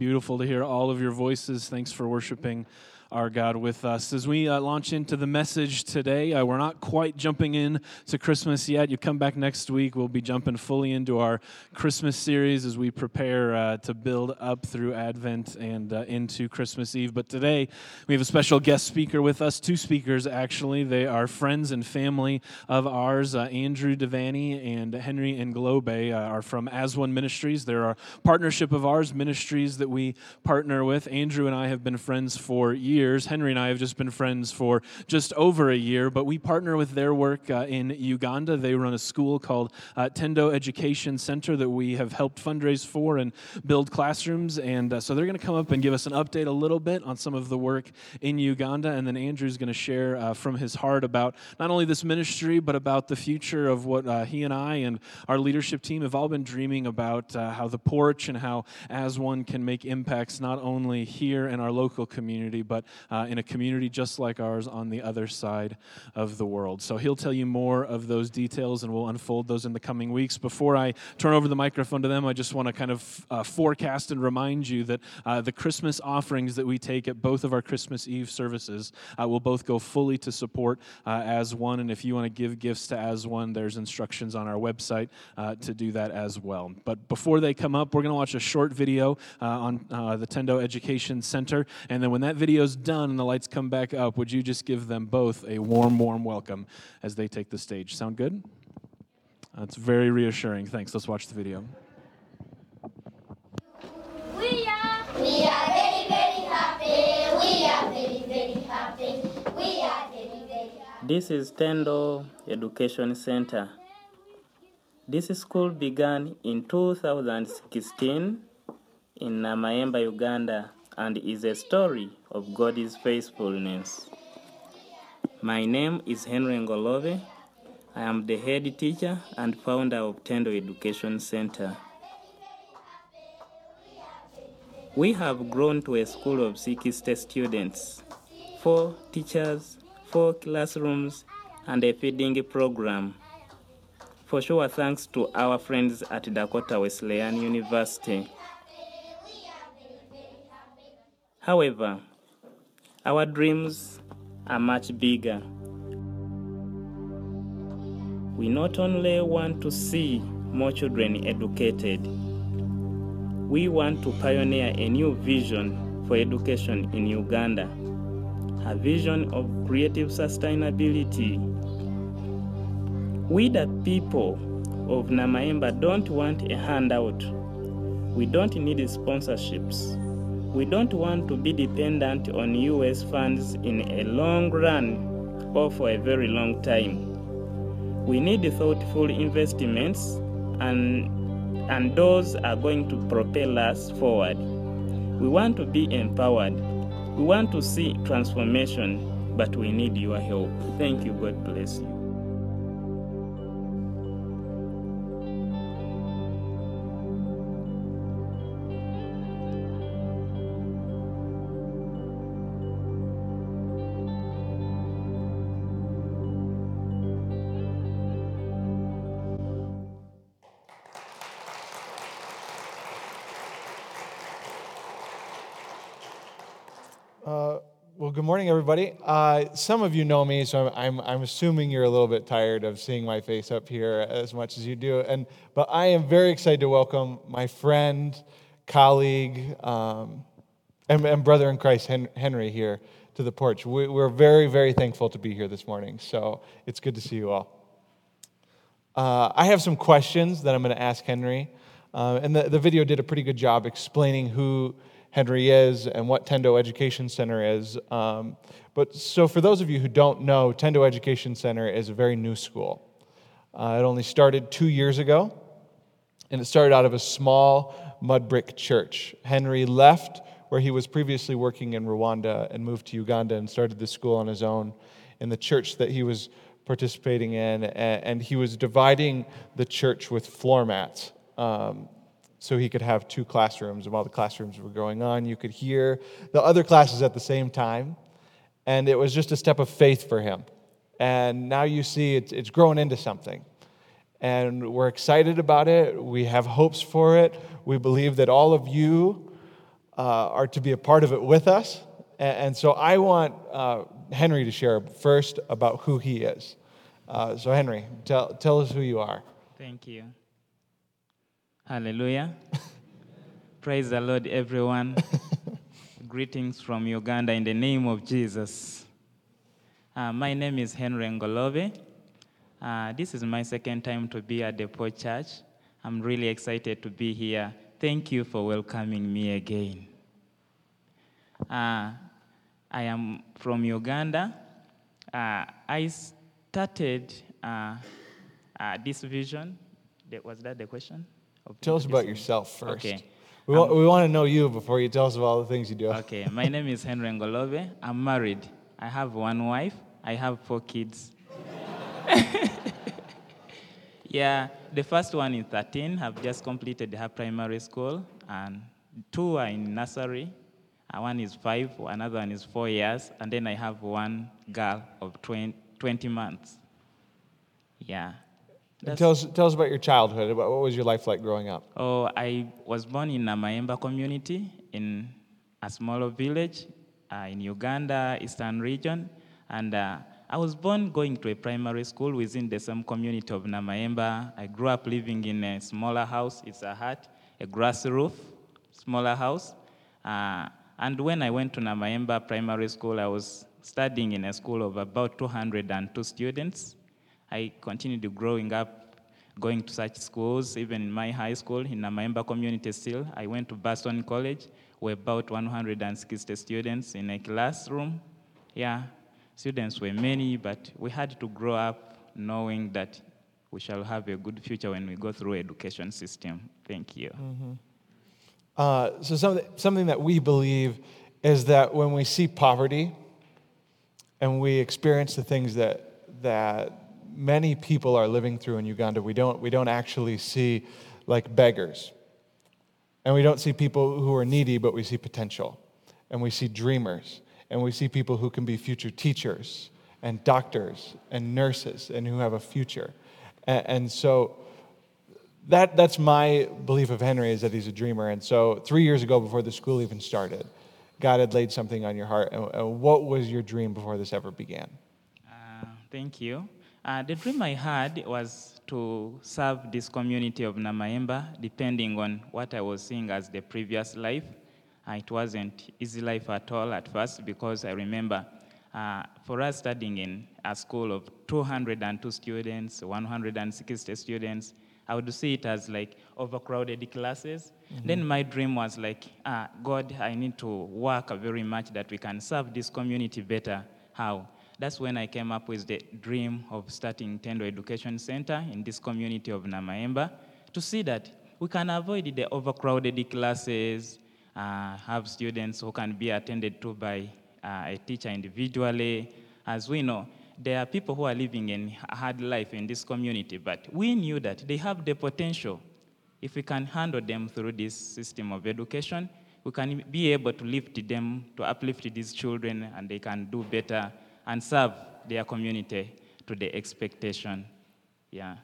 beautiful to hear all of your voices. Thanks for worshiping our God with us. As we uh, launch into the message today, uh, we're not quite jumping in to Christmas yet. You come back next week, we'll be jumping fully into our Christmas series as we prepare uh, to build up through Advent and uh, into Christmas Eve. But today, we have a special guest speaker with us, two speakers actually. They are friends and family of ours. Uh, Andrew Devaney and Henry Ngolobe uh, are from As One Ministries. They're a partnership of ours, ministries that we partner with. Andrew and I have been friends for years years. Henry and I have just been friends for just over a year, but we partner with their work uh, in Uganda. They run a school called uh, Tendo Education Center that we have helped fundraise for and build classrooms. And uh, so they're going to come up and give us an update a little bit on some of the work in Uganda. And then Andrew's going to share uh, from his heart about not only this ministry, but about the future of what uh, he and I and our leadership team have all been dreaming about uh, how the porch and how as one can make impacts not only here in our local community, but uh, in a community just like ours on the other side of the world. So he'll tell you more of those details and we'll unfold those in the coming weeks. Before I turn over the microphone to them, I just want to kind of uh, forecast and remind you that uh, the Christmas offerings that we take at both of our Christmas Eve services uh, will both go fully to support uh, As One. And if you want to give gifts to As One, there's instructions on our website uh, to do that as well. But before they come up, we're going to watch a short video on the Tendo Education Center. And then when that video is done and the lights come back up, would you just give them both a warm, warm welcome as they take the stage? Sound good? That's very reassuring. Thanks. Let's watch the video. We are, we are very, very happy. We are very, very happy. We are very, very happy. This is Tendo Education Center. This school began in 2016 in Namaemba, Uganda and is a story of God's faithfulness. My name is Henry Ngolove. I am the head teacher and founder of Tendo Education Center. We have grown to a school of 60 students, four teachers, four classrooms, and a feeding program. For sure, thanks to our friends at Dakota Wesleyan University. However, our dreams are much bigger. We not only want to see more children educated, we want to pioneer a new vision for education in Uganda, a vision of creative sustainability. We, the people of Namaemba, don't want a handout. We don't need sponsorships. We don't want to be dependent on US funds in a long run or for a very long time. We need thoughtful investments and, and those are going to propel us forward. We want to be empowered. We want to see transformation, but we need your help. Thank you. God bless you. Well, good morning, everybody. Uh, some of you know me, so I'm, I'm, assuming you're a little bit tired of seeing my face up here as much as you do. And, but I am very excited to welcome my friend, colleague, um, and, and, brother in Christ, Henry, here to the porch. We, we're very, very thankful to be here this morning. So it's good to see you all. Uh, I have some questions that I'm going to ask Henry. Uh, and the, the video did a pretty good job explaining who Henry is and what Tendo Education Center is. Um, but so, for those of you who don't know, Tendo Education Center is a very new school. Uh, it only started two years ago, and it started out of a small mud brick church. Henry left where he was previously working in Rwanda and moved to Uganda and started the school on his own in the church that he was participating in, and he was dividing the church with floor mats. Um, so he could have two classrooms. And while the classrooms were going on, you could hear the other classes at the same time. And it was just a step of faith for him. And now you see it's, it's grown into something. And we're excited about it. We have hopes for it. We believe that all of you uh, are to be a part of it with us. And, and so I want uh, Henry to share first about who he is. Uh, so, Henry, tell, tell us who you are. Thank you. Hallelujah. Praise the Lord, everyone. Greetings from Uganda in the name of Jesus. Uh, my name is Henry Ngolobe. Uh, this is my second time to be at the Porch Church. I'm really excited to be here. Thank you for welcoming me again. Uh, I am from Uganda. Uh, I started uh, uh, this vision. Was that the question? Tell us about yourself first. Okay. We, wa- we want to know you before you tell us about all the things you do. Okay, my name is Henry Ngolobe. I'm married. I have one wife. I have four kids. yeah, the first one is 13, have just completed her primary school, and two are in nursery. Uh, One is five, another one is four years, and then I have one girl of 20, 20 months. Yeah. That's- tell us, tell us about your childhood. About what was your life like growing up? Oh, I was born in Namaemba community in a smaller village uh, in Uganda, Eastern region. And uh, I was born going to a primary school within the same community of Namaemba. I grew up living in a smaller house. It's a hut, a grass roof, smaller house. Uh, and when I went to Namaemba Primary School, I was studying in a school of about 202 students. I continued growing up, going to such schools, even in my high school, in Namaemba community still. I went to Boston College, where about 160 students in a classroom. Yeah, students were many, but we had to grow up knowing that we shall have a good future when we go through education system. Thank you. Uh, so something, something that we believe is that when we see poverty and we experience the things that, that many people are living through in Uganda, we don't, we don't actually see like beggars. And we don't see people who are needy, but we see potential. And we see dreamers. And we see people who can be future teachers and doctors and nurses and who have a future. And, and so that, that's my belief of Henry is that he's a dreamer. And so three years ago, before the school even started, God had laid something on your heart. And, and what was your dream before this ever began? Uh, thank you. Uh, the dream I had was to serve this community of Namaemba, depending on what I was seeing as the previous life. Uh, it wasn't easy life at all at first because I remember uh, for us studying in a school of 202 students, 160 students, I would see it as like overcrowded classes. Then my dream was like, ah, God, I need to work very much that we can serve this community better. How? That's when I came up with the dream of starting Tendo Education Center in this community of Namaemba to see that we can avoid the overcrowded classes, uh, have students who can be attended to by uh, a teacher individually. As we know, there are people who are living in a hard life in this community, but we knew that they have the potential. If we can handle them through this system of education, we can be able to lift them, to uplift these children, and they can do better and serve their community to the expectation. Yeah.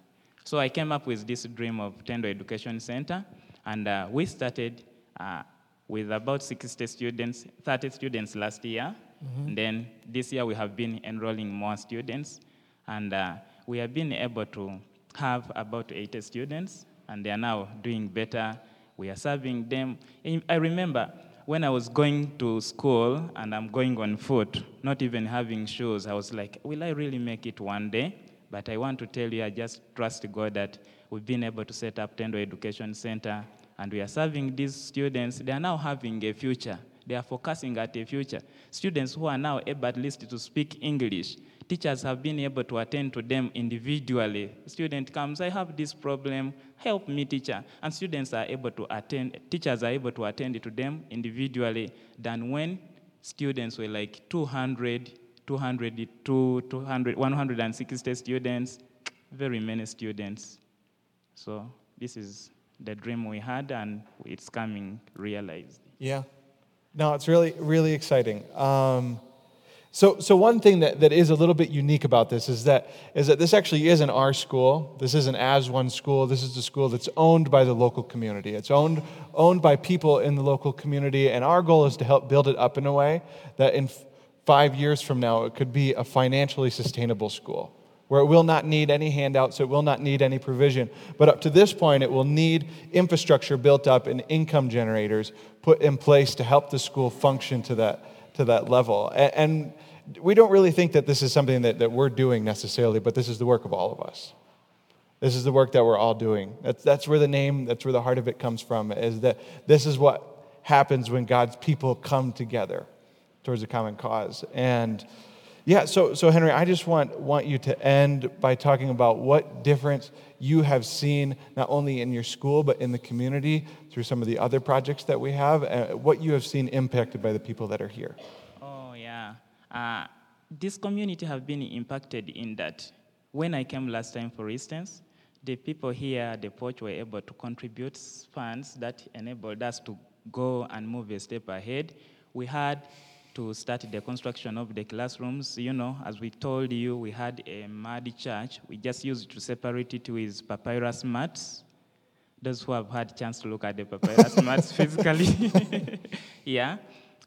So I came up with this dream of Tendo Education Center, and uh, we started uh, with about 60 students, 30 students last year. And then this year we have been enrolling more students, and uh, we have been able to have about 80 students, and they are now doing better. We are serving them. And I remember when I was going to school and I'm going on foot, not even having shoes, I was like, will I really make it one day? But I want to tell you, I just trust God that we've been able to set up Tendo Education Center and we are serving these students. They are now having a future. They are focusing at a future. Students who are now able at least to speak English. Teachers have been able to attend to them individually. Student comes, I have this problem, help me, teacher. And students are able to attend, teachers are able to attend to them individually than when students were like 200, 202, 200, 160 students, very many students. So this is the dream we had, and it's coming realized. Yeah. No, it's really, really exciting. Um, So, so one thing that, that is a little bit unique about this is that, is that this actually isn't our school. This isn't as one school. This is a school that's owned by the local community. It's owned, owned by people in the local community, and our goal is to help build it up in a way that in f- five years from now, it could be a financially sustainable school where it will not need any handouts, it will not need any provision. But up to this point, it will need infrastructure built up and income generators put in place to help the school function to that, to that level. And, and we don't really think that this is something that, that we're doing necessarily, but this is the work of all of us. This is the work that we're all doing. That's, that's where the name, that's where the heart of it comes from, is that this is what happens when God's people come together towards a common cause. And yeah, so, so Henry, I just want, want you to end by talking about what difference you have seen, not only in your school, but in the community through some of the other projects that we have, uh, what you have seen impacted by the people that are here. Uh, this community have been impacted in that when I came last time, for instance, the people here at the porch were able to contribute funds that enabled us to go and move a step ahead. We had to start the construction of the classrooms. You know, as we told you, we had a mud church. We just used to separate it with papyrus mats. Those who have had chance to look at the papyrus mats physically. yeah.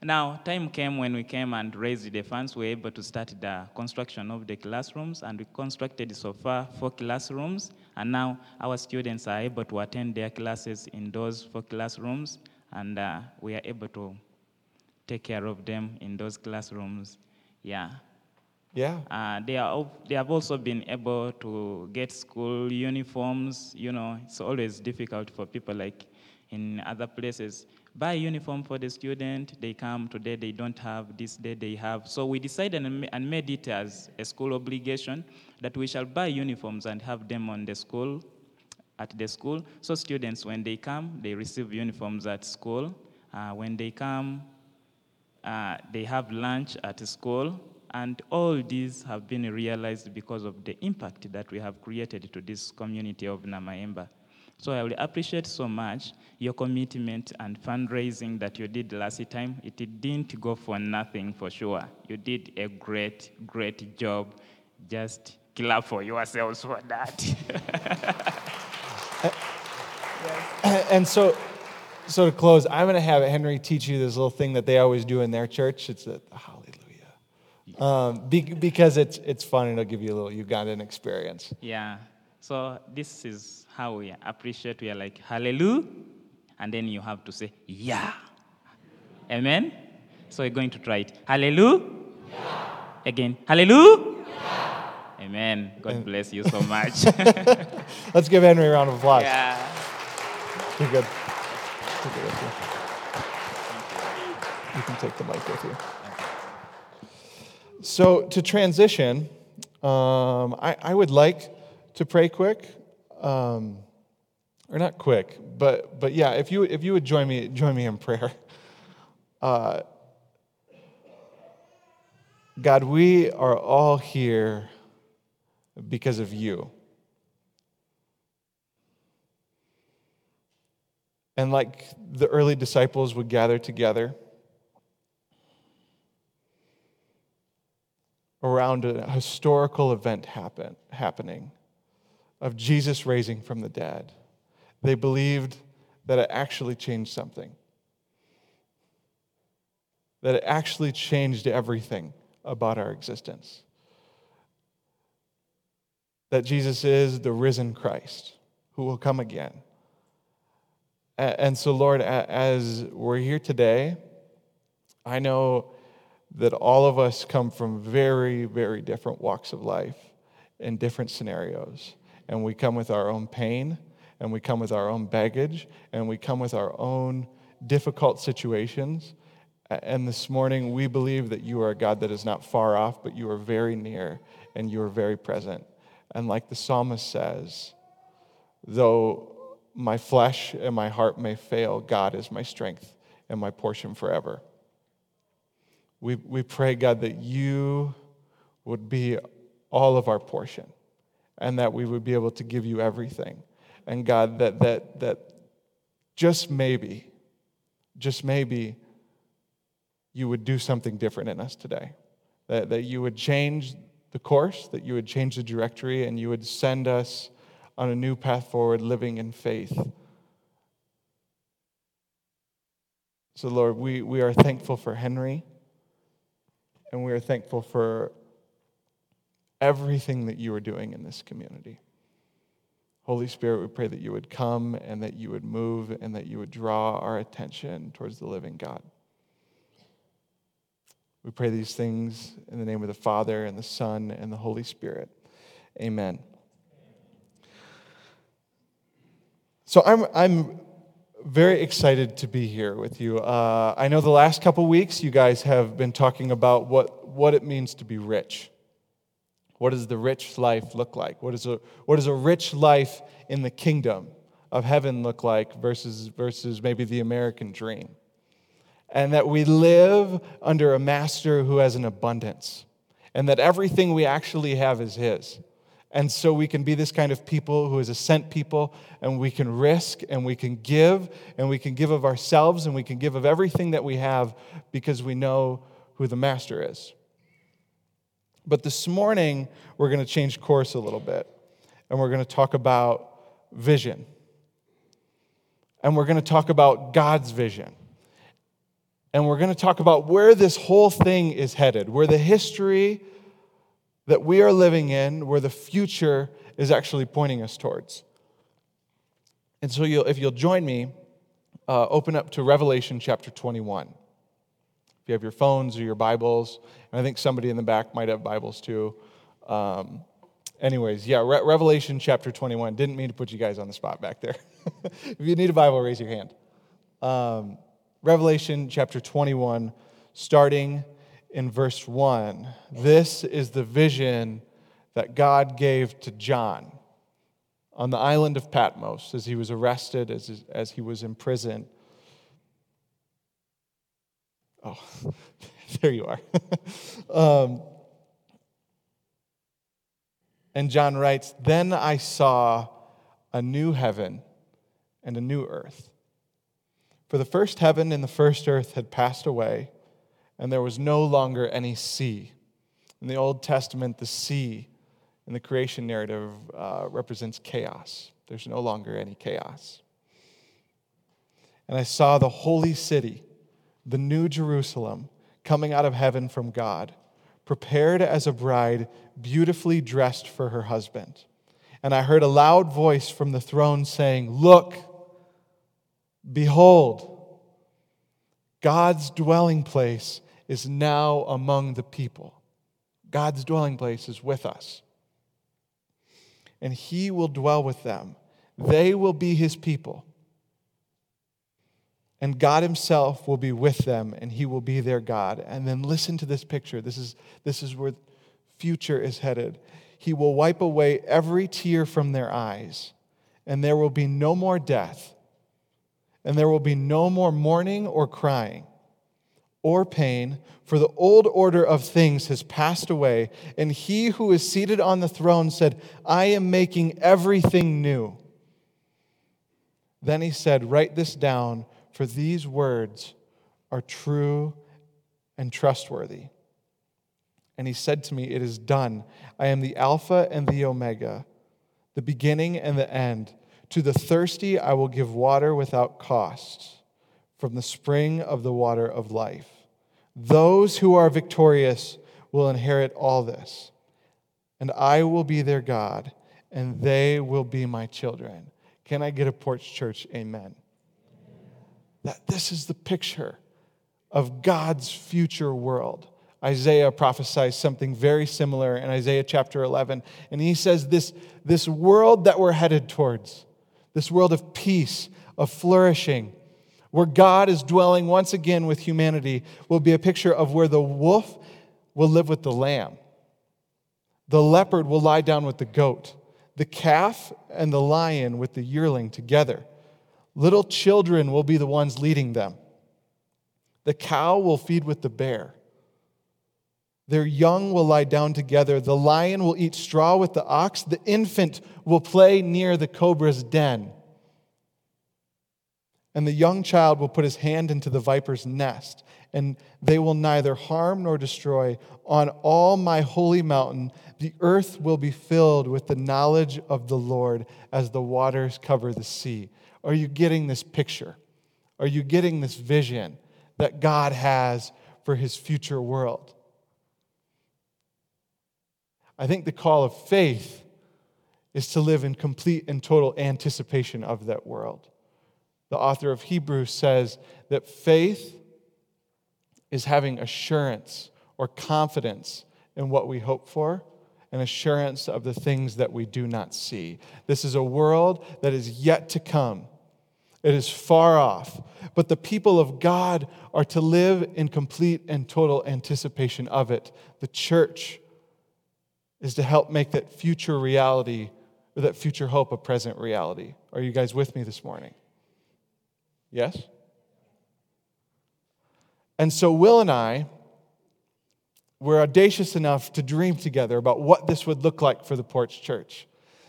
Now, time came when we came and raised the funds. We were able to start the construction of the classrooms, and we constructed so far four classrooms. And now our students are able to attend their classes in those four classrooms, and uh, we are able to take care of them in those classrooms. Yeah. Yeah. Uh, they, are, they have also been able to get school uniforms. You know, it's always difficult for people like in other places. Buy uniform for the student, they come today, they don't have, this day they have. So we decided and made it as a school obligation that we shall buy uniforms and have them on the school, at the school. So students, when they come, they receive uniforms at school. Uh, when they come, uh, they have lunch at school, and all these have been realized because of the impact that we have created to this community of Namaemba. So I will appreciate so much your commitment and fundraising that you did last time. It didn't go for nothing for sure. You did a great, great job. Just clap for yourselves for that. And so, so to close, I'm going to have Henry teach you this little thing that they always do in their church. It's a hallelujah. Um, be, because it's, it's fun and it'll give you a little Ugandan experience. yeah. So this is how we appreciate. We are like, hallelujah. And then you have to say, yeah. Amen? So we're going to try it. Hallelujah. Again, hallelujah. Amen. God bless you so much. Let's give Henry a round of applause. yeah. You're good. Take it with you. You can take the mic with you. So to transition, um, I, I would like to pray quick, um, or not quick, but but yeah, if you if you would join me join me in prayer. Uh, God, we are all here because of you. And like the early disciples would gather together around a historical event happen, happening of Jesus raising from the dead, they believed that it actually changed something. That it actually changed everything about our existence. That Jesus is the risen Christ who will come again. And so, Lord, as we're here today, I know that all of us come from very, very different walks of life and different scenarios. And we come with our own pain, and we come with our own baggage, and we come with our own difficult situations. And this morning, we believe that you are a God that is not far off, but you are very near and you are very present. And like the psalmist says, though my flesh and my heart may fail, God is my strength and my portion forever. We, we pray, God, that you would be all of our portion and that we would be able to give you everything. And God, that, that, that just maybe, just maybe, you would do something different in us today. that, that you would change the course, that you would change the directory, and you would send us on a new path forward, living in faith. So, Lord, we, we are thankful for Henry, and we are thankful for everything that you are doing in this community. Holy Spirit, we pray that you would come and that you would move and that you would draw our attention towards the living God. We pray these things in the name of the Father and the Son and the Holy Spirit. Amen. So I'm, I'm very excited to be here with you. Uh, I know the last couple weeks you guys have been talking about what, what it means to be rich. What does the rich life look like? What, is a, what does a rich life in the kingdom of heaven look like versus, versus maybe the American dream? And that we live under a master who has an abundance, and that everything we actually have is his. And so we can be this kind of people who is a sent people, and we can risk, and we can give, and we can give of ourselves, and we can give of everything that we have because we know who the master is. But this morning, we're going to change course a little bit, and we're going to talk about vision. And we're going to talk about God's vision. And we're going to talk about where this whole thing is headed, where the history that we are living in, where the future is actually pointing us towards. And so, you'll, if you'll join me, uh, open up to Revelation chapter 21 you have your phones or your Bibles, and I think somebody in the back might have Bibles too. Um, anyways, yeah, Re- Revelation chapter 21. Didn't mean to put you guys on the spot back there. if you need a Bible, raise your hand. Um, Revelation chapter 21, starting in verse 1. This is the vision that God gave to John on the island of Patmos as he was arrested, as, as he was in prison. Oh, there you are. um, and John writes Then I saw a new heaven and a new earth. For the first heaven and the first earth had passed away, and there was no longer any sea. In the Old Testament, the sea in the creation narrative uh, represents chaos. There's no longer any chaos. And I saw the holy city the new Jerusalem coming out of heaven from God, prepared as a bride, beautifully dressed for her husband. And I heard a loud voice from the throne saying, Look, behold, God's dwelling place is now among the people. God's dwelling place is with us. And he will dwell with them. They will be his people and God Himself will be with them, and He will be their God. And then listen to this picture. This is, this is where future is headed. He will wipe away every tear from their eyes, and there will be no more death, and there will be no more mourning or crying or pain, for the old order of things has passed away. And He who is seated on the throne said, I am making everything new. Then He said, Write this down for these words are true and trustworthy. And he said to me, It is done. I am the Alpha and the Omega, the beginning and the end. To the thirsty, I will give water without cost from the spring of the water of life. Those who are victorious will inherit all this, and I will be their God, and they will be my children. Can I get a porch church? Amen that this is the picture of God's future world. Isaiah prophesies something very similar in Isaiah chapter 11. And he says, This, this world that we're headed towards, this world of peace, of flourishing, where God is dwelling once again with humanity, will be a picture of where the wolf will live with the lamb, the leopard will lie down with the goat, the calf and the lion with the yearling together. Little children will be the ones leading them. The cow will feed with the bear. Their young will lie down together. The lion will eat straw with the ox. The infant will play near the cobra's den. And the young child will put his hand into the viper's nest, and they will neither harm nor destroy. On all my holy mountain, the earth will be filled with the knowledge of the Lord as the waters cover the sea. Are you getting this picture? Are you getting this vision that God has for his future world? I think the call of faith is to live in complete and total anticipation of that world. The author of Hebrews says that faith is having assurance or confidence in what we hope for and assurance of the things that we do not see. This is a world that is yet to come. It is far off, but the people of God are to live in complete and total anticipation of it. The church is to help make that future reality or that future hope a present reality. Are you guys with me this morning? Yes? And so, Will and I were audacious enough to dream together about what this would look like for the Porch Church.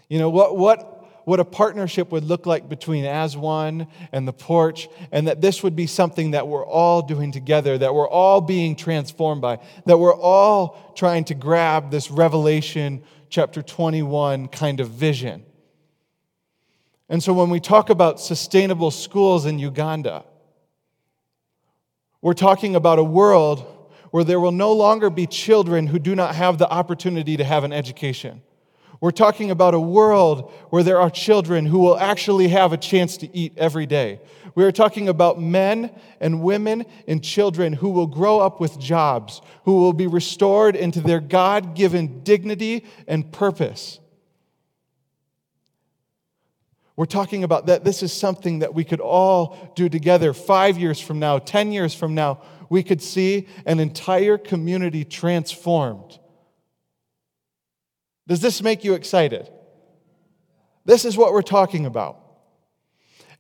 You know, what, what, what a partnership would look like between As One and the Porch, and that this would be something that we're all doing together, that we're all being transformed by, that we're all trying to grab this Revelation chapter 21 kind of vision. And so when we talk about sustainable schools in Uganda, we're talking about a world where there will no longer be children who do not have the opportunity to have an education. We're talking about a world where there are children who will actually have a chance to eat every day. We are talking about men and women and children who will grow up with jobs, who will be restored into their God given dignity and purpose. We're talking about that this is something that we could all do together. Five years from now, 10 years from now, we could see an entire community transformed. Does this make you excited? This is what we're talking about.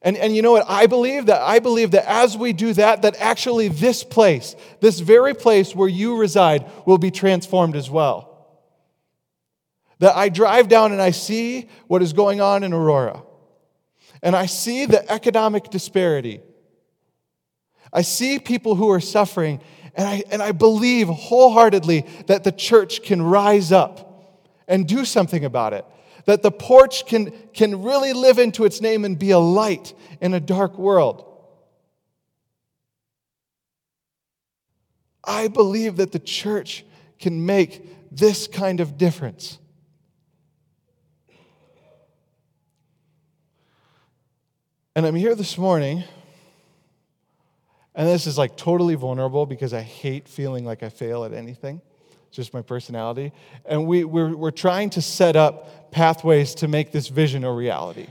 And, and you know what? I believe that I believe that as we do that, that actually this place, this very place where you reside, will be transformed as well. That I drive down and I see what is going on in Aurora and I see the economic disparity. I see people who are suffering, and I, and I believe wholeheartedly that the church can rise up and do something about it. That the porch can, can really live into its name and be a light in a dark world. I believe that the church can make this kind of difference. And I'm here this morning, and this is like totally vulnerable because I hate feeling like I fail at anything. Just my personality. And we, we're, we're trying to set up pathways to make this vision a reality.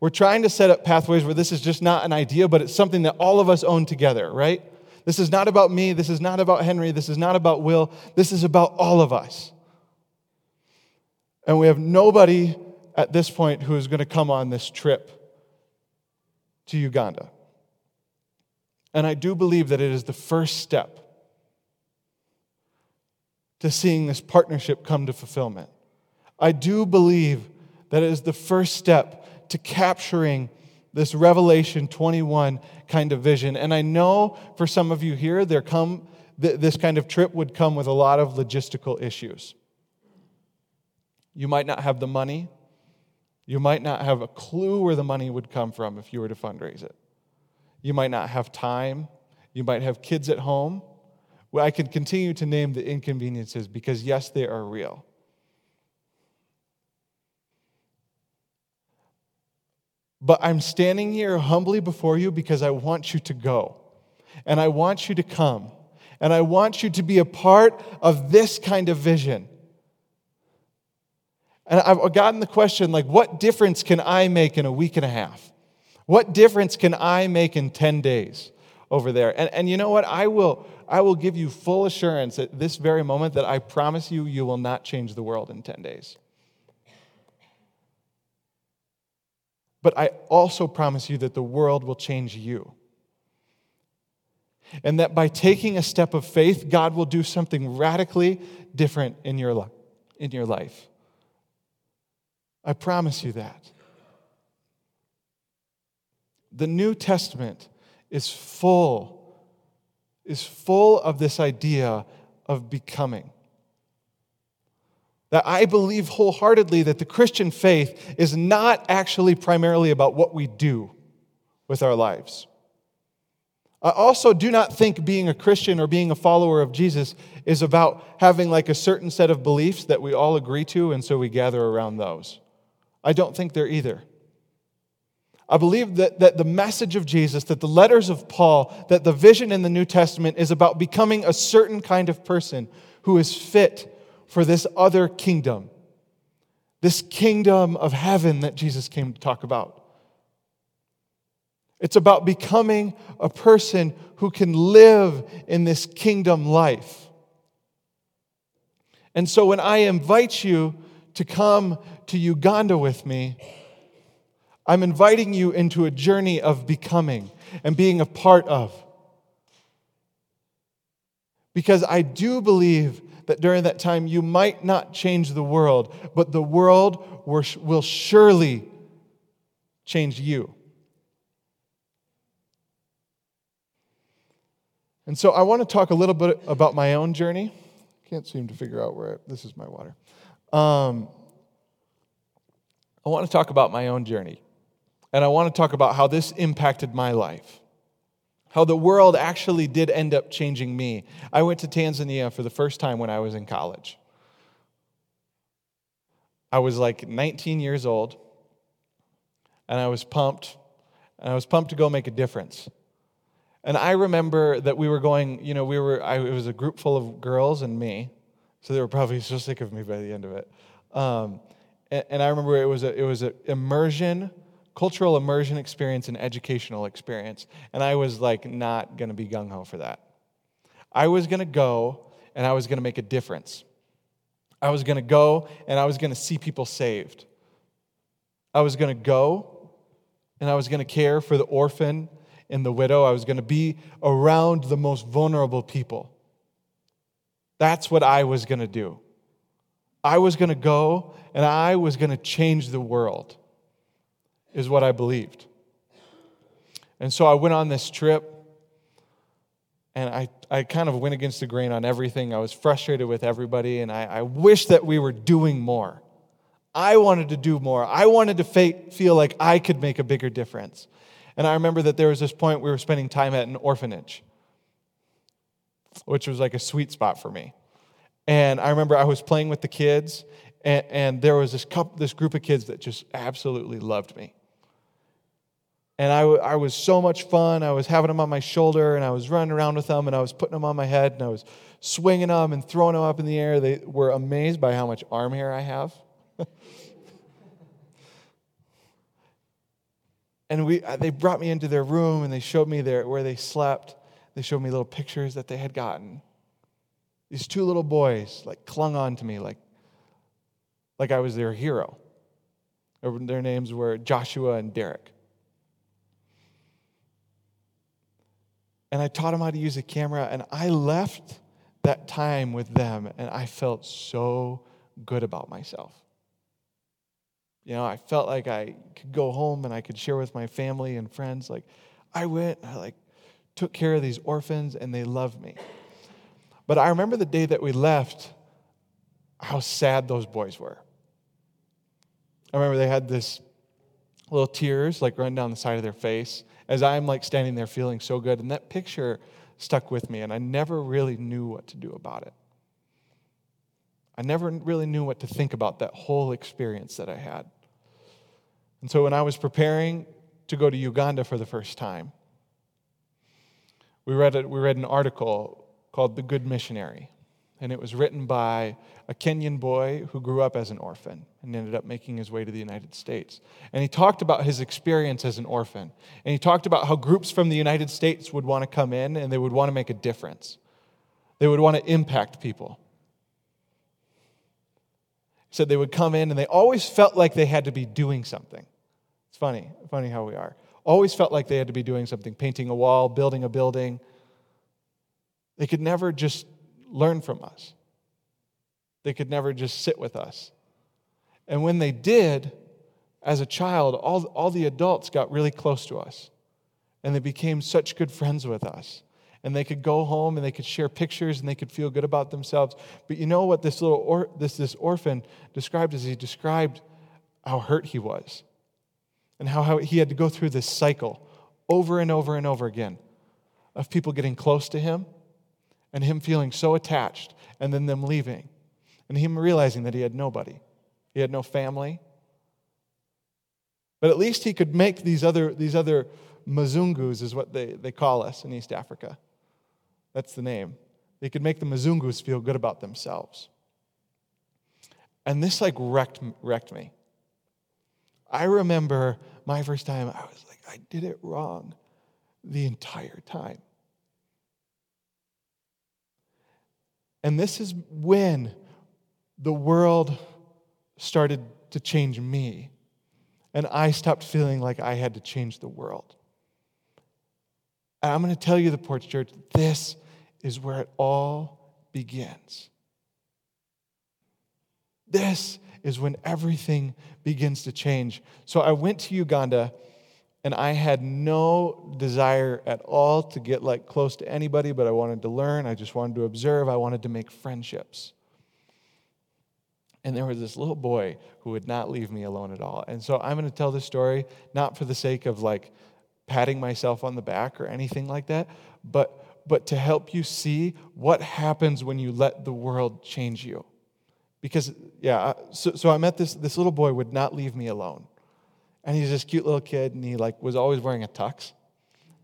We're trying to set up pathways where this is just not an idea, but it's something that all of us own together, right? This is not about me. This is not about Henry. This is not about Will. This is about all of us. And we have nobody at this point who is going to come on this trip to Uganda. And I do believe that it is the first step to seeing this partnership come to fulfillment. I do believe that it is the first step to capturing this Revelation 21 kind of vision. And I know for some of you here, there come this kind of trip would come with a lot of logistical issues. You might not have the money. You might not have a clue where the money would come from if you were to fundraise it. You might not have time. You might have kids at home. I could continue to name the inconveniences because, yes, they are real. But I'm standing here humbly before you because I want you to go. And I want you to come. And I want you to be a part of this kind of vision. And I've gotten the question like, what difference can I make in a week and a half? What difference can I make in 10 days over there? And, and you know what? I will, I will give you full assurance at this very moment that I promise you, you will not change the world in 10 days. But I also promise you that the world will change you. And that by taking a step of faith, God will do something radically different in your, li- in your life. I promise you that. the New Testament is full, is full of this idea of becoming. That I believe wholeheartedly that the Christian faith is not actually primarily about what we do with our lives. I also do not think being a Christian or being a follower of Jesus is about having like a certain set of beliefs that we all agree to, and so we gather around those. I don't think they're either. I believe that, that the message of Jesus, that the letters of Paul, that the vision in the New Testament is about becoming a certain kind of person who is fit for this other kingdom, this kingdom of heaven that Jesus came to talk about. It's about becoming a person who can live in this kingdom life. And so when I invite you to come to Uganda with me, I'm inviting you into a journey of becoming and being a part of. Because I do believe that during that time you might not change the world, but the world will surely change you. And so I want to talk a little bit about my own journey. Can't seem to figure out where I, this is my water. Um, I want to talk about my own journey. And I want to talk about how this impacted my life. How the world actually did end up changing me. I went to Tanzania for the first time when I was in college. I was like 19 years old, and I was pumped, and I was pumped to go make a difference. And I remember that we were going, you know, we were, I, it was a group full of girls and me, so they were probably so sick of me by the end of it. Um, and, and, I remember it was a, it was an immersion, cultural immersion experience and educational experience. And I was like not going to be gung ho for that. I was going to go and I was going to make a difference. I was going to go and I was going to see people saved. I was going to go and I was going to care for the orphan and the widow. I was going to be around the most vulnerable people. That's what I was going to do. I was going to go and I was going to change the world, is what I believed. And so I went on this trip and I, I kind of went against the grain on everything. I was frustrated with everybody and I, I wish that we were doing more. I wanted to do more. I wanted to feel like I could make a bigger difference. And I remember that there was this point we were spending time at an orphanage, which was like a sweet spot for me. And I remember I was playing with the kids, and, and there was this, couple, this group of kids that just absolutely loved me. And I, I was so much fun. I was having them on my shoulder, and I was running around with them, and I was putting them on my head, and I was swinging them and throwing them up in the air. They were amazed by how much arm hair I have. And we, uh, they brought me into their room and they showed me their, where they slept. They showed me little pictures that they had gotten. These two little boys like clung on to me like, like I was their hero. Their names were Joshua and Derek. And I taught them how to use a camera, and I left that time with them, and I felt so good about myself. You know, I felt like I could go home and I could share with my family and friends. Like, I went, I like took care of these orphans and they loved me. But I remember the day that we left, how sad those boys were. I remember they had this little tears like run down the side of their face as I'm like standing there feeling so good. And that picture stuck with me, and I never really knew what to do about it. I never really knew what to think about that whole experience that I had. And so when I was preparing to go to Uganda for the first time, we read, a, we read an article called The Good Missionary. And it was written by a Kenyan boy who grew up as an orphan and ended up making his way to the United States. And he talked about his experience as an orphan. And he talked about how groups from the United States would want to come in and they would want to make a difference. They would want to impact people. He said they would come in and they always felt like they had to be doing something. It's funny, funny how we are. Always felt like they had to be doing something, painting a wall, building a building. They could never just learn from us. They could never just sit with us. And when they did, as a child, all, all the adults got really close to us. and they became such good friends with us. And they could go home and they could share pictures and they could feel good about themselves. But you know what this little or, this, this orphan described is he described how hurt he was and how, how he had to go through this cycle over and over and over again of people getting close to him and him feeling so attached and then them leaving and him realizing that he had nobody. He had no family. But at least he could make these other, these other Mzungus, is what they, they call us in East Africa. That's the name. They could make the Mzungus feel good about themselves. And this like wrecked, wrecked me. I remember my first time, I was like, I did it wrong the entire time. And this is when the world started to change me. And I stopped feeling like I had to change the world. And I'm going to tell you, the Porch Church, this is where it all begins. This is when everything begins to change. So I went to Uganda and I had no desire at all to get like close to anybody, but I wanted to learn. I just wanted to observe. I wanted to make friendships. And there was this little boy who would not leave me alone at all. And so I'm going to tell this story not for the sake of like patting myself on the back or anything like that, but but to help you see what happens when you let the world change you. Because yeah, so, so I met this this little boy would not leave me alone. And he's this cute little kid and he like was always wearing a tux.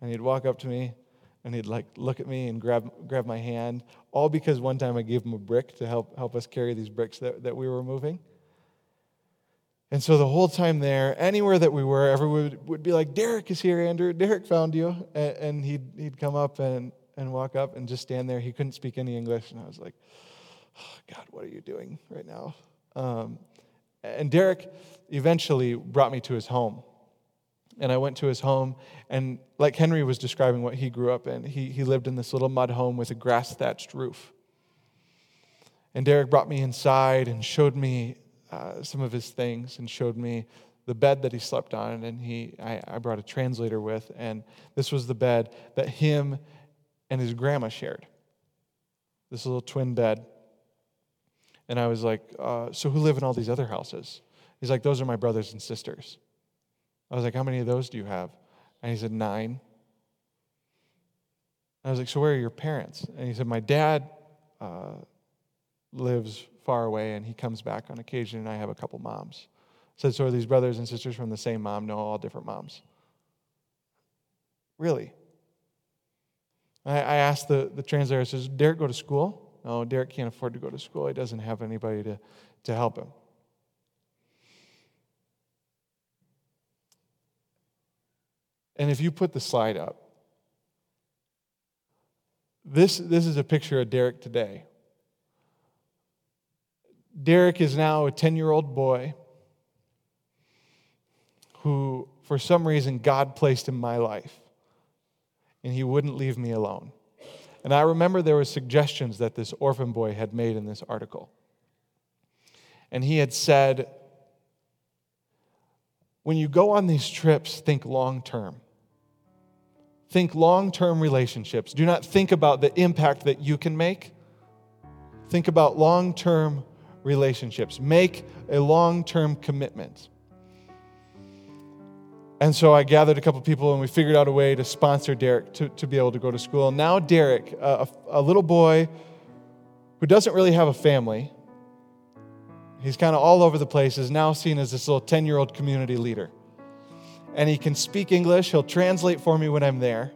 And he'd walk up to me and he'd like look at me and grab grab my hand, all because one time I gave him a brick to help help us carry these bricks that, that we were moving. And so the whole time there, anywhere that we were, everyone would, would be like, Derek is here, Andrew. Derek found you. And, and, he'd, he'd come up and, and walk up and just stand there. He couldn't speak any English. And I was like, oh, God, what are you doing right now? Um, and Derek eventually brought me to his home. And I went to his home, and like Henry was describing what he grew up in, he, he lived in this little mud home with a grass thatched roof. And Derek brought me inside and showed me uh, some of his things and showed me the bed that he slept on. And he, I, I brought a translator with, and this was the bed that him and his grandma shared. This little twin bed. And I was like, uh, So who live in all these other houses? He's like, Those are my brothers and sisters. I was like, How many of those do you have? And he said, Nine. I was like, So where are your parents? And he said, My dad uh, lives far away and he comes back on occasion, and I have a couple moms. I said, So are these brothers and sisters from the same mom? No, all different moms. Really? I, I asked the, the translator, says, Derek go to school? No, Derek can't afford to go to school. He doesn't have anybody to, to help him. And if you put the slide up, this, this is a picture of Derek today. Derek is now a 10 year old boy who, for some reason, God placed in my life, and he wouldn't leave me alone. And I remember there were suggestions that this orphan boy had made in this article. And he had said, when you go on these trips, think long term. Think long term relationships. Do not think about the impact that you can make. Think about long term relationships. Make a long term commitment. And so I gathered a couple people and we figured out a way to sponsor Derek to, to be able to go to school. Now, Derek, uh, a, a little boy who doesn't really have a family, he's kind of all over the place, is now seen as this little 10 year old community leader. And he can speak English, he'll translate for me when I'm there.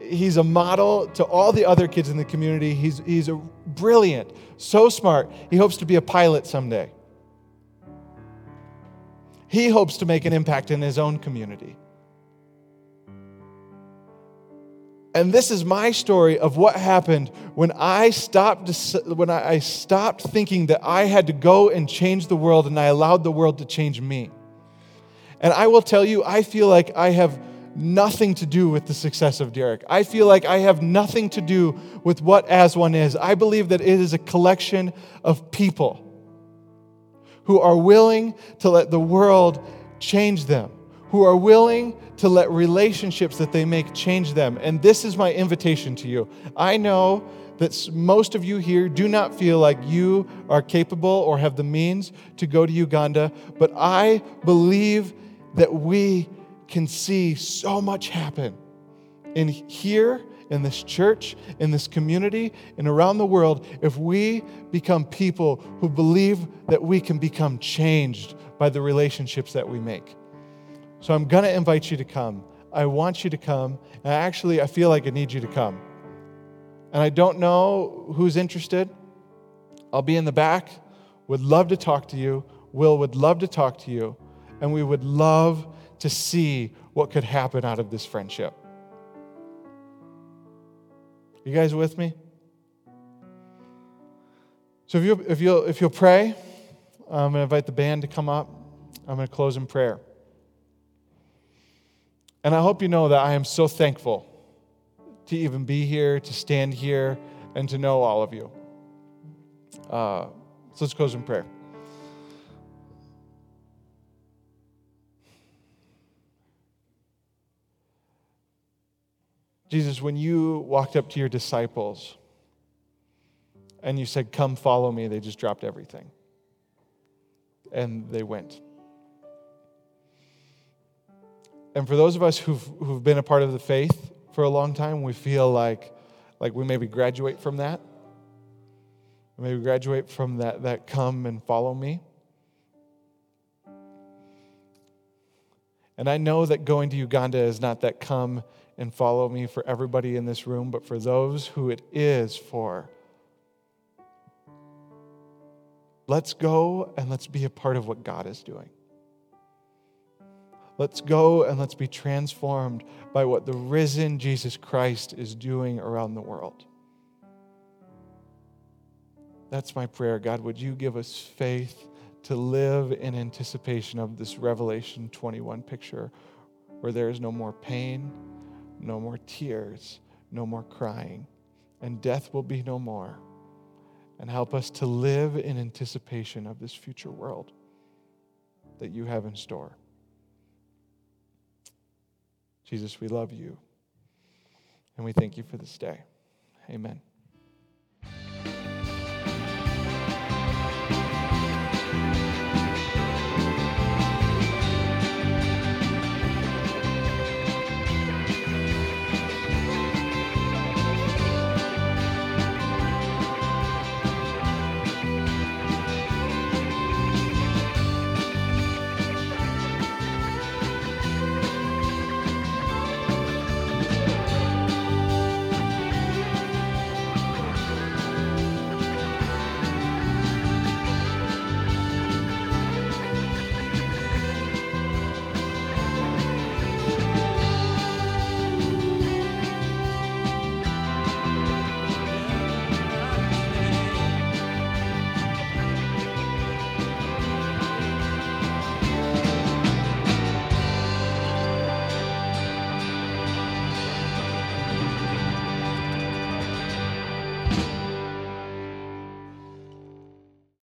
He's a model to all the other kids in the community. He's, he's a brilliant, so smart. He hopes to be a pilot someday. He hopes to make an impact in his own community. And this is my story of what happened when I stopped when I stopped thinking that I had to go and change the world and I allowed the world to change me. And I will tell you, I feel like I have nothing to do with the success of Derek. I feel like I have nothing to do with what As One is. I believe that it is a collection of people who are willing to let the world change them, who are willing to let relationships that they make change them. And this is my invitation to you. I know that most of you here do not feel like you are capable or have the means to go to Uganda, but I believe that we can see so much happen in here, in this church, in this community, and around the world if we become people who believe that we can become changed by the relationships that we make. So I'm going to invite you to come. I want you to come. And actually, I feel like I need you to come. And I don't know who's interested. I'll be in the back. Would love to talk to you. Will would love to talk to you. And we would love to see what could happen out of this friendship. You guys with me? So if you if you'll if you'll pray, I'm going to invite the band to come up. I'm going to close in prayer. And I hope you know that I am so thankful to even be here, to stand here, and to know all of you. Uh, so let's close in prayer. Jesus, when you walked up to your disciples and you said, Come follow me, they just dropped everything. And they went. And for those of us who've, who've been a part of the faith for a long time, we feel like, like we maybe graduate from that. Maybe graduate from that, that come and follow me. And I know that going to Uganda is not that come and follow me for everybody in this room, but for those who it is for. Let's go and let's be a part of what God is doing. Let's go and let's be transformed by what the risen Jesus Christ is doing around the world. That's my prayer. God, would you give us faith to live in anticipation of this Revelation 21 picture where there is no more pain, no more tears, no more crying, and death will be no more. And help us to live in anticipation of this future world that you have in store. Jesus, we love you. And we thank you for this day. Amen.